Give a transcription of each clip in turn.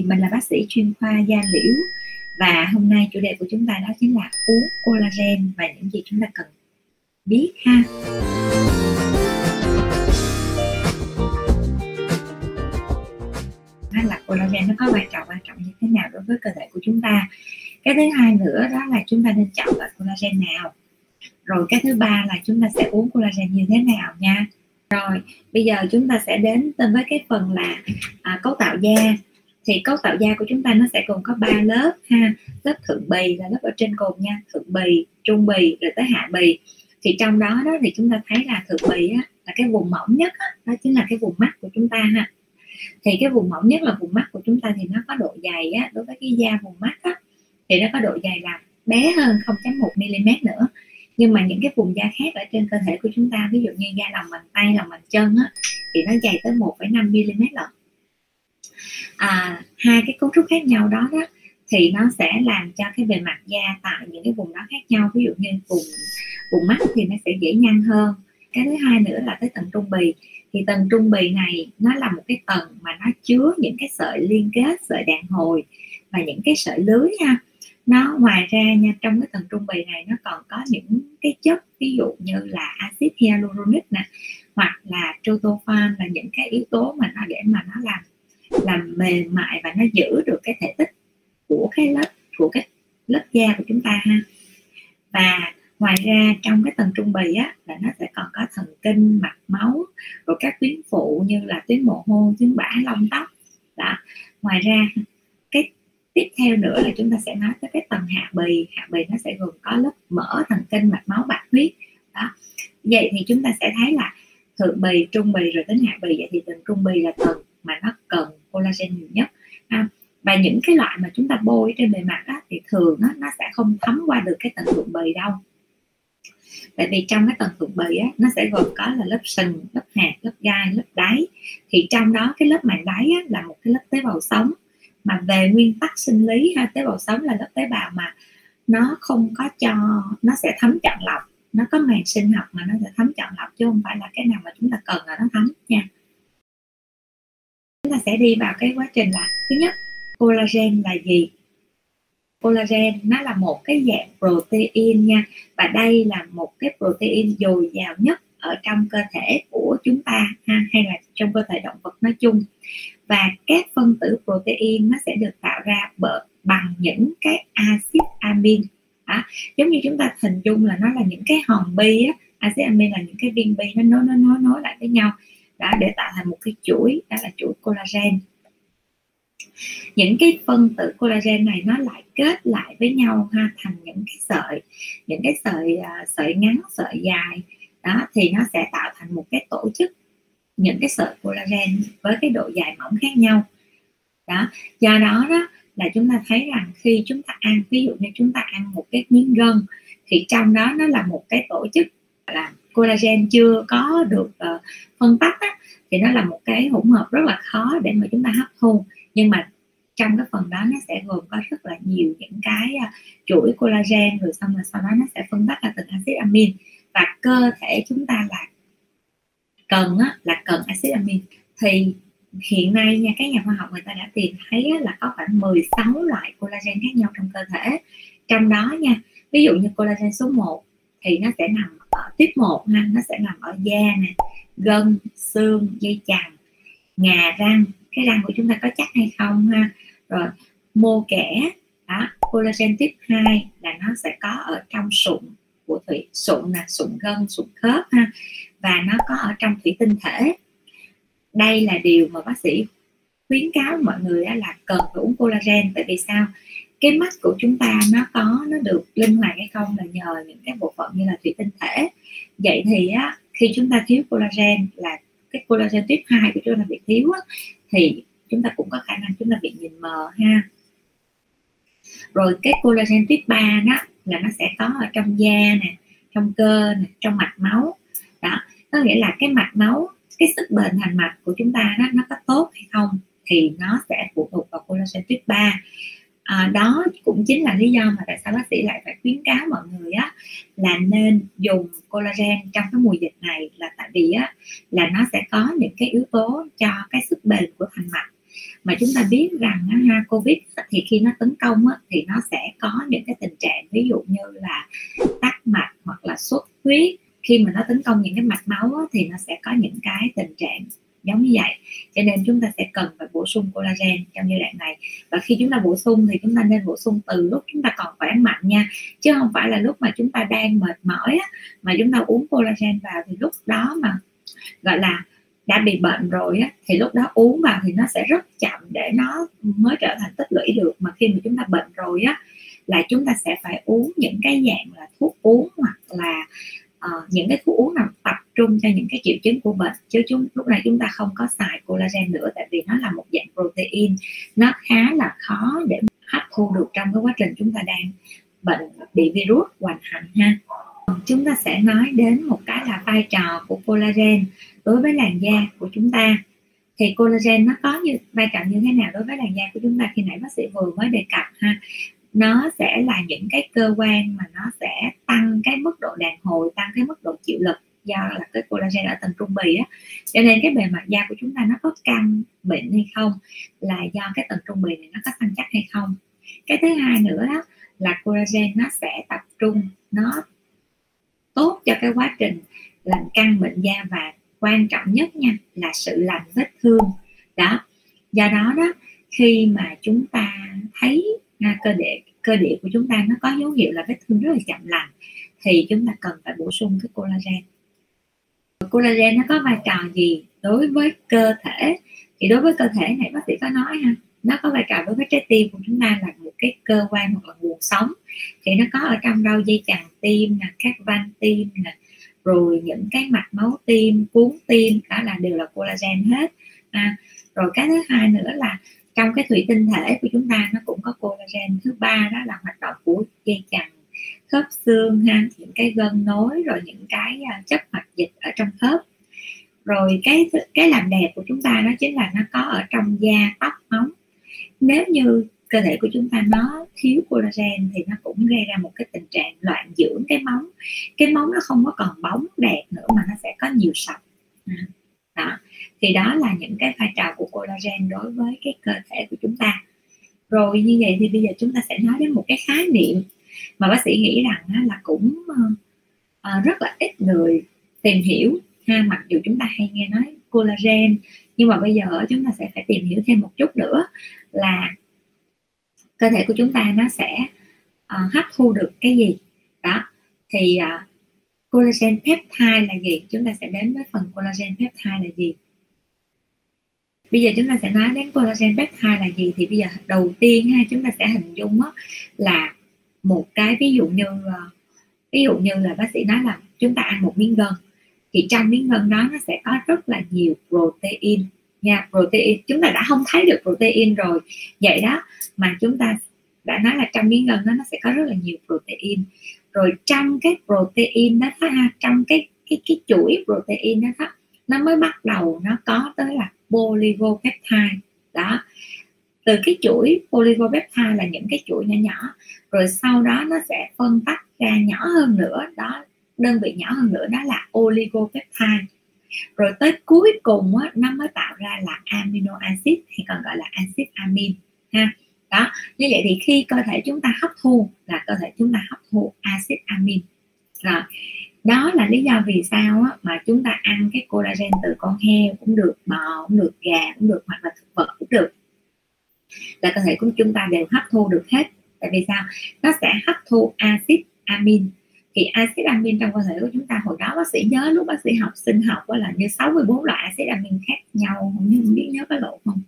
mình là bác sĩ chuyên khoa da liễu. Và hôm nay chủ đề của chúng ta đó chính là uống collagen và những gì chúng ta cần biết ha. Là collagen nó có vai trò quan trọng như thế nào đối với cơ thể của chúng ta. Cái thứ hai nữa đó là chúng ta nên chọn loại collagen nào. Rồi cái thứ ba là chúng ta sẽ uống collagen như thế nào nha. Rồi bây giờ chúng ta sẽ đến với cái phần là à, cấu tạo da thì cấu tạo da của chúng ta nó sẽ gồm có ba lớp ha. Lớp thượng bì là lớp ở trên cùng nha. Thượng bì trung bì rồi tới hạ bì. Thì trong đó đó thì chúng ta thấy là thượng bì á, là cái vùng mỏng nhất á, đó chính là cái vùng mắt của chúng ta ha. Thì cái vùng mỏng nhất là vùng mắt của chúng ta thì nó có độ dày á, đối với cái da vùng mắt á, thì nó có độ dày là bé hơn 0.1 mm nữa. Nhưng mà những cái vùng da khác ở trên cơ thể của chúng ta ví dụ như da lòng bàn tay lòng bàn chân á, thì nó dày tới 1,5 mm lận à, hai cái cấu trúc khác nhau đó đó thì nó sẽ làm cho cái bề mặt da tại những cái vùng đó khác nhau. Ví dụ như vùng vùng mắt thì nó sẽ dễ nhăn hơn. Cái thứ hai nữa là tới tầng trung bì. Thì tầng trung bì này nó là một cái tầng mà nó chứa những cái sợi liên kết sợi đàn hồi và những cái sợi lưới ha nó ngoài ra nha trong cái tầng trung bì này nó còn có những cái chất ví dụ như là axit hyaluronic nè hoặc là tryptophan là những cái yếu tố mà nó để mà nó làm làm mềm mại và nó giữ được cái thể tích của cái lớp, của cái lớp da của chúng ta ha. Và ngoài ra trong cái tầng trung bì á, là nó sẽ còn có thần kinh, mạch máu, rồi các tuyến phụ như là tuyến mồ hôi, tuyến bã lông tóc. Đó. Ngoài ra, cái tiếp theo nữa là chúng ta sẽ nói tới cái tầng hạ bì. Hạ bì nó sẽ gồm có lớp mỡ, thần kinh, mạch máu bạch huyết. Đó. Vậy thì chúng ta sẽ thấy là thượng bì, trung bì rồi đến hạ bì. Vậy thì tầng trung bì là tầng mà nó cần collagen nhiều nhất. Ha. và những cái loại mà chúng ta bôi trên bề mặt á, thì thường á, nó sẽ không thấm qua được cái tầng thượng bì đâu. Tại vì trong cái tầng thượng bì á, nó sẽ gồm có là lớp sừng lớp hạt lớp gai lớp đáy. Thì trong đó cái lớp màng đáy á, là một cái lớp tế bào sống. Mà về nguyên tắc sinh lý ha tế bào sống là lớp tế bào mà nó không có cho nó sẽ thấm chọn lọc. Nó có màng sinh học mà nó sẽ thấm chọn lọc chứ không phải là cái nào mà chúng ta cần là nó thấm nha ta sẽ đi vào cái quá trình là thứ nhất collagen là gì? Collagen nó là một cái dạng protein nha và đây là một cái protein dồi dào nhất ở trong cơ thể của chúng ta ha hay là trong cơ thể động vật nói chung. Và các phân tử protein nó sẽ được tạo ra bởi bằng những cái axit amin. À, giống như chúng ta hình dung là nó là những cái hòn bi á axit amin là những cái viên bi nó nối nối nối nối lại với nhau đó để tạo thành một cái chuỗi đó là chuỗi collagen. Những cái phân tử collagen này nó lại kết lại với nhau ha thành những cái sợi những cái sợi uh, sợi ngắn sợi dài. Đó thì nó sẽ tạo thành một cái tổ chức những cái sợi collagen với cái độ dài mỏng khác nhau. Đó do đó đó là chúng ta thấy rằng khi chúng ta ăn ví dụ như chúng ta ăn một cái miếng gân thì trong đó nó là một cái tổ chức là collagen chưa có được uh, phân tách á, thì nó là một cái hỗn hợp rất là khó để mà chúng ta hấp thu. Nhưng mà trong cái phần đó nó sẽ gồm có rất là nhiều những cái uh, chuỗi collagen rồi xong rồi sau đó nó sẽ phân tách ra từng axit amin. Và cơ thể chúng ta là cần á, là cần axit amin. Thì hiện nay nha các nhà khoa học người ta đã tìm thấy á, là có khoảng 16 loại collagen khác nhau trong cơ thể. Trong đó nha ví dụ như collagen số 1 thì nó sẽ nằm ở tiếp 1 ha, nó sẽ nằm ở da nè, gân, xương, dây chằng, ngà răng. Cái răng của chúng ta có chắc hay không ha? Rồi, mô kẻ, đó, collagen tiếp 2 là nó sẽ có ở trong sụn của thủy, sụn là sụn gân, sụn khớp ha, và nó có ở trong thủy tinh thể. Đây là điều mà bác sĩ khuyến cáo mọi người là cần phải uống collagen. Tại vì sao? Cái mắt của chúng ta nó có nó được linh hoạt hay không là nhờ những cái bộ phận như là thủy tinh thể. Vậy thì á khi chúng ta thiếu collagen là cái collagen tuyết 2 của chúng ta bị thiếu á, thì chúng ta cũng có khả năng chúng ta bị nhìn mờ ha. Rồi cái collagen tuyết 3 đó là nó sẽ có ở trong da nè trong cơ nè trong mạch máu. Đó có nghĩa là cái mạch máu cái sức bền thành mạch của chúng ta đó nó có tốt hay không thì nó sẽ phụ thuộc vào collagen tuyết 3 à, đó cũng chính là lý do mà tại sao bác sĩ lại phải khuyến cáo mọi người á là nên dùng collagen trong cái mùa dịch này là tại vì á là nó sẽ có những cái yếu tố cho cái sức bền của thành mạch. Mà chúng ta biết rằng ha covid thì khi nó tấn công á, thì nó sẽ có những cái tình trạng ví dụ như là tắc mạch hoặc là sốt huyết. Khi mà nó tấn công những cái mạch máu á, thì nó sẽ có những cái tình trạng giống như vậy. Cho nên chúng ta sẽ cần phải bổ sung collagen trong giai đoạn này. Và khi chúng ta bổ sung thì chúng ta nên bổ sung từ lúc chúng ta còn khỏe mạnh nha. Chứ không phải là lúc mà chúng ta đang mệt mỏi á, mà chúng ta uống collagen vào thì lúc đó mà gọi là đã bị bệnh rồi á, thì lúc đó uống vào thì nó sẽ rất chậm để nó mới trở thành tích lũy được. Mà khi mà chúng ta bệnh rồi á là chúng ta sẽ phải uống những cái dạng là thuốc uống hoặc là uh, những cái thuốc uống nào tập trung cho những cái triệu chứng của bệnh. Chứ chúng lúc này chúng ta không có xài collagen nữa tại vì nó là một dạng protein. Nó khá là khó để hấp thu được trong cái quá trình chúng ta đang bệnh bị virus hoành hành ha. Chúng ta sẽ nói đến một cái là vai trò của collagen đối với làn da của chúng ta. Thì collagen nó có như vai trò như thế nào đối với làn da của chúng ta? Khi nãy bác sĩ vừa mới đề cập ha nó sẽ là những cái cơ quan mà nó sẽ tăng cái mức độ đàn hồi, tăng cái mức độ chịu lực do là cái collagen ở tầng trung bì á. Cho nên cái bề mặt da của chúng ta nó có căng, bệnh hay không là do cái tầng trung bì này nó có săn chắc hay không. Cái thứ hai nữa đó là collagen nó sẽ tập trung, nó tốt cho cái quá trình làm căng bệnh da và quan trọng nhất nha, là sự lành vết thương. Đó, do đó đó, khi mà chúng ta thấy Ờ, cơ địa cơ địa của chúng ta nó có dấu hiệu là vết thương rất là chậm lành thì chúng ta cần phải bổ sung cái collagen. Collagen nó có vai trò gì đối với cơ thể? Thì đối với cơ thể này bác sĩ có nói ha nó có vai trò đối với trái tim của chúng ta là một cái cơ quan hoặc là nguồn sống. Thì nó có ở trong đâu dây chằng tim nè các van tim nè rồi những cái mạch máu tim cuốn tim cả là đều là collagen hết. À, rồi cái thứ hai nữa là trong cái thủy tinh thể của chúng ta nó cũng có collagen thứ ba đó là hoạt động của dây chằng khớp xương ha những cái gân nối rồi những cái à, chất hoạt dịch ở trong khớp. Rồi cái cái làm đẹp của chúng ta đó chính là nó có ở trong da tóc móng. Nếu như cơ thể của chúng ta nó thiếu collagen thì nó cũng gây ra một cái tình trạng loạn dưỡng cái móng. Cái móng nó không có còn bóng đẹp nữa mà nó sẽ có nhiều sọc. À, thì đó là những cái vai trò của collagen đối với cái cơ thể của chúng ta. Rồi như vậy thì bây giờ chúng ta sẽ nói đến một cái khái niệm mà bác sĩ nghĩ rằng là cũng ờ, ờ, rất là ít người tìm hiểu ha mặc dù chúng ta hay nghe nói collagen nhưng mà bây giờ chúng ta sẽ phải tìm hiểu thêm một chút nữa là cơ thể của chúng ta nó sẽ uh, hấp thu được cái gì. Đó thì uh, collagen peptide là gì? Chúng ta sẽ đến với phần collagen peptide là gì? Bây giờ chúng ta sẽ nói đến collagen peptide là gì thì bây giờ đầu tiên ha chúng ta sẽ hình dung á, là một cái ví dụ như ờ, ví dụ như là bác sĩ nói là chúng ta ăn một miếng gân thì trong miếng gân đó nó sẽ có rất là nhiều protein nha. Protein chúng ta đã không thấy được protein rồi. Vậy đó mà chúng ta đã nói là trong miếng gân đó nó sẽ có rất là nhiều protein. Rồi trong cái protein đó ha trong cái cái cái chuỗi protein đó, đó nó mới bắt đầu nó có tới là polypeptide đó. Từ cái chuỗi polypeptide là những cái chuỗi nhỏ nhỏ. Rồi sau đó nó sẽ phân tách ra nhỏ hơn nữa. Đó đơn vị nhỏ hơn nữa đó là oligopeptide. Rồi tới cuối cùng á, nó mới tạo ra là amino acid hay còn gọi là acid amin ha. Đó như vậy thì khi cơ thể chúng ta hấp thu là cơ thể chúng ta hấp thu acid amin. Rồi đó là lý do vì sao á, mà chúng ta ăn cái collagen từ con heo cũng được bò cũng được gà cũng được hoặc là thực vật cũng được. Là cơ thể của chúng ta đều hấp thu được hết. Tại vì sao? Nó sẽ hấp thu axit amin. Thì axit amin trong cơ thể của chúng ta hồi đó bác sĩ nhớ lúc bác sĩ học sinh học là như 64 loại axit amin khác nhau. Không biết nhớ có lộ không?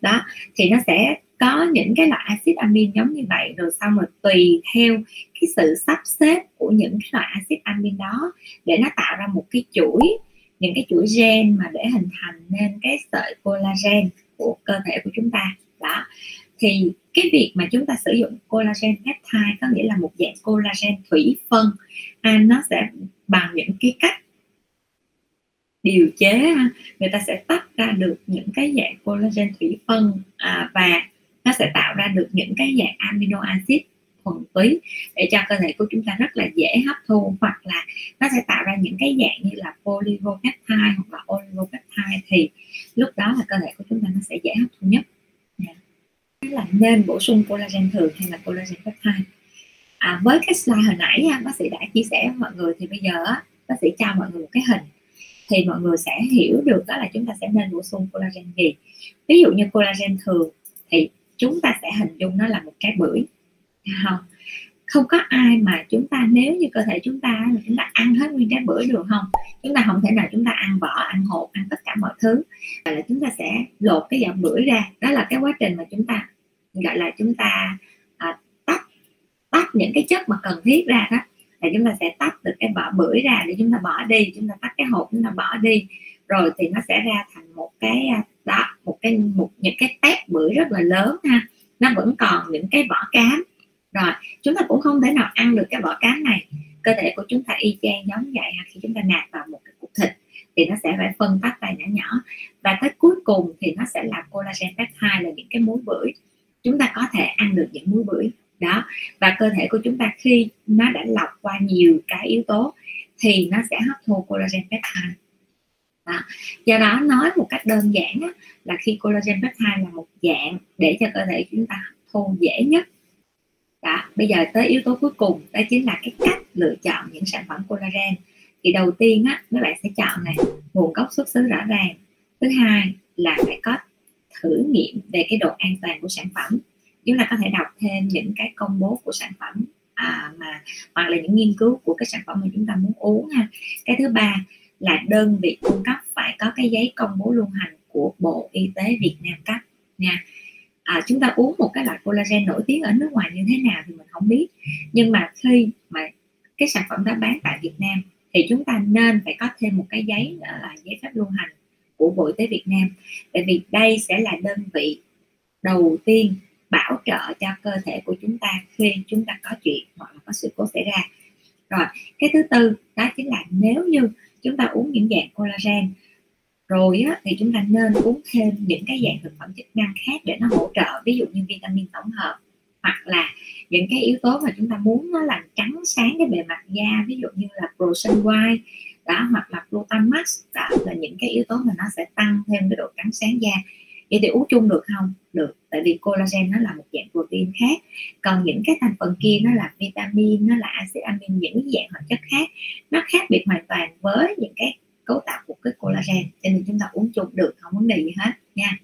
Đó thì nó sẽ có những cái loại axit amin giống như vậy rồi xong rồi tùy theo cái sự sắp xếp của những cái loại axit amin đó để nó tạo ra một cái chuỗi những cái chuỗi gen mà để hình thành nên cái sợi collagen của cơ thể của chúng ta. Đó. Thì cái việc mà chúng ta sử dụng collagen peptide có nghĩa là một dạng collagen thủy phân à, nó sẽ bằng những cái cách điều chế người ta sẽ tách ra được những cái dạng collagen thủy phân à, và nó sẽ tạo ra được những cái dạng amino acid thuần túy để cho cơ thể của chúng ta rất là dễ hấp thu hoặc là nó sẽ tạo ra những cái dạng như là polypeptide hoặc là oligopeptide thì lúc đó là cơ thể của chúng ta nó sẽ dễ hấp thu nhất. Dạ. Là nên bổ sung collagen thường hay là collagen peptide? À, với cái slide hồi nãy bác sĩ đã chia sẻ với mọi người thì bây giờ bác sĩ cho mọi người một cái hình thì mọi người sẽ hiểu được đó là chúng ta sẽ nên bổ sung collagen gì. Ví dụ như collagen thường thì chúng ta sẽ hình dung nó là một cái bưởi. Không không có ai mà chúng ta nếu như cơ thể chúng ta là chúng ta ăn hết nguyên trái bưởi được không? Chúng ta không thể nào chúng ta ăn vỏ ăn hột ăn tất cả mọi thứ. Là chúng ta sẽ lột cái vỏ bưởi ra. Đó là cái quá trình mà chúng ta gọi là chúng ta à, tách tách những cái chất mà cần thiết ra đó. Là chúng ta sẽ tách được cái vỏ bưởi ra để chúng ta bỏ đi chúng ta tách cái hộp chúng ta bỏ đi rồi thì nó sẽ ra thành một cái à, đó, một cái, một những cái tép bưởi rất là lớn ha. Nó vẫn còn những cái vỏ cám. Rồi, chúng ta cũng không thể nào ăn được cái vỏ cám này. Cơ thể của chúng ta y chang giống vậy khi chúng ta nạp vào một cái cục thịt thì nó sẽ phải phân tách ra nhỏ nhỏ. Và tới cuối cùng thì nó sẽ là collagen peptide là những cái muối bưởi. Chúng ta có thể ăn được những muối bưởi. Đó. Và cơ thể của chúng ta khi nó đã lọc qua nhiều cái yếu tố thì nó sẽ hấp thu collagen peptide đó. do đó nói một cách đơn giản á, là khi collagen peptide là một dạng để cho cơ thể chúng ta thu dễ nhất. Đó bây giờ tới yếu tố cuối cùng đó chính là cái cách lựa chọn những sản phẩm collagen. Thì đầu tiên á mấy bạn sẽ chọn này nguồn gốc xuất xứ rõ ràng. Thứ hai là phải có thử nghiệm về cái độ an toàn của sản phẩm. Chúng ta có thể đọc thêm những cái công bố của sản phẩm à, mà hoặc là những nghiên cứu của cái sản phẩm mà chúng ta muốn uống ha. Cái thứ ba là đơn vị cung cấp phải có cái giấy công bố lưu hành của bộ y tế việt nam cấp. Nha. À, chúng ta uống một cái loại collagen nổi tiếng ở nước ngoài như thế nào thì mình không biết. Nhưng mà khi mà cái sản phẩm đó bán tại Việt Nam thì chúng ta nên phải có thêm một cái giấy là giấy phép lưu hành của Bộ Y tế Việt Nam. Tại vì đây sẽ là đơn vị đầu tiên bảo trợ cho cơ thể của chúng ta khi chúng ta có chuyện hoặc là có sự cố xảy ra. Rồi cái thứ tư đó chính là nếu như chúng ta uống những dạng collagen. Rồi á, thì chúng ta nên uống thêm những cái dạng thực phẩm chức năng khác để nó hỗ trợ ví dụ như vitamin tổng hợp hoặc là những cái yếu tố mà chúng ta muốn nó làm trắng sáng cái bề mặt da ví dụ như là prosen white đó hoặc là glutamax đó là những cái yếu tố mà nó sẽ tăng thêm cái độ trắng sáng da vậy thì uống chung được không? Được tại vì collagen nó là một dạng protein khác. Còn những cái thành phần kia nó là vitamin nó là axit amin những dạng hoạt chất khác nó khác biệt hoàn toàn với những cái cấu tạo của cái collagen. Cho nên chúng ta uống chung được không vấn đề gì hết nha.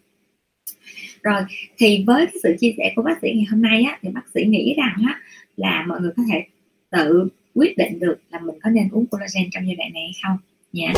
Rồi thì với cái sự chia sẻ của bác sĩ ngày hôm nay á, thì bác sĩ nghĩ rằng á, là mọi người có thể tự quyết định được là mình có nên uống collagen trong giai đoạn này hay không? Nha.